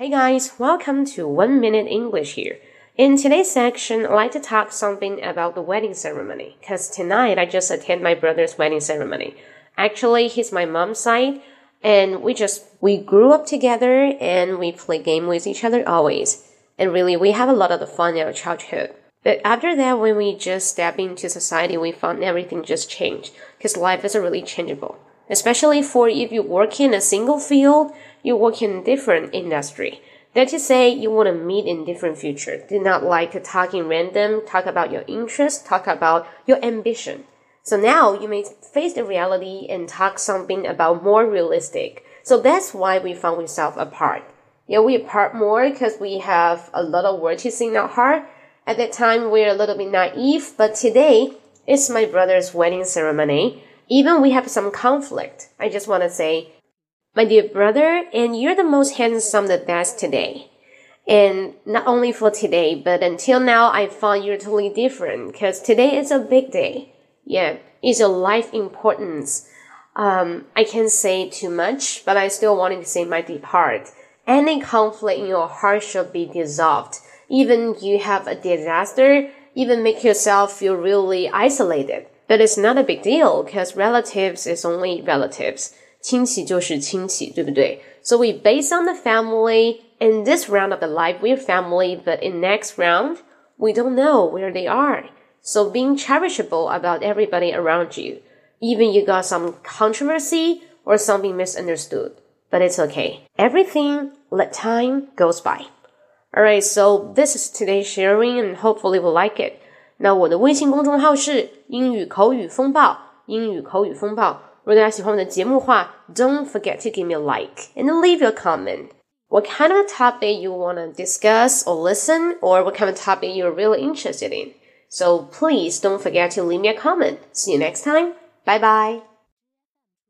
Hey guys, welcome to One Minute English here. In today's section, I'd like to talk something about the wedding ceremony. Cause tonight I just attend my brother's wedding ceremony. Actually, he's my mom's side, and we just we grew up together and we play game with each other always. And really, we have a lot of the fun in our childhood. But after that, when we just step into society, we found everything just changed. Cause life is really changeable. Especially for if you work in a single field you work in different industry. That is say, you want to meet in different future. Do not like talking random, talk about your interest, talk about your ambition. So now you may face the reality and talk something about more realistic. So that's why we found ourselves apart. Yeah, we apart more because we have a lot of words in our heart. At that time, we're a little bit naive, but today it's my brother's wedding ceremony. Even we have some conflict. I just want to say my dear brother, and you're the most handsome the best today. And not only for today, but until now, I found you're totally different because today is a big day. Yeah, it's a life importance. Um, I can't say too much, but I still wanted to say my deep heart. Any conflict in your heart should be dissolved. Even you have a disaster, even make yourself feel really isolated. But it's not a big deal because relatives is only relatives. 亲戚就是亲戚，对不对？So we base on the family. In this round of the life, we're family, but in next round, we don't know where they are. So being cherishable about everybody around you, even you got some controversy or something misunderstood, but it's okay. Everything let time goes by. Alright, so this is today's sharing and hopefully you will like it. 那我的微信公众号是英语口语风暴，英语口语风暴。 如果大家喜欢我的节目的话，Don't forget to give me a like and leave your comment. What kind of topic you want to discuss or listen, or what kind of topic you're really interested in. So please don't forget to leave me a comment. See you next time. Bye bye.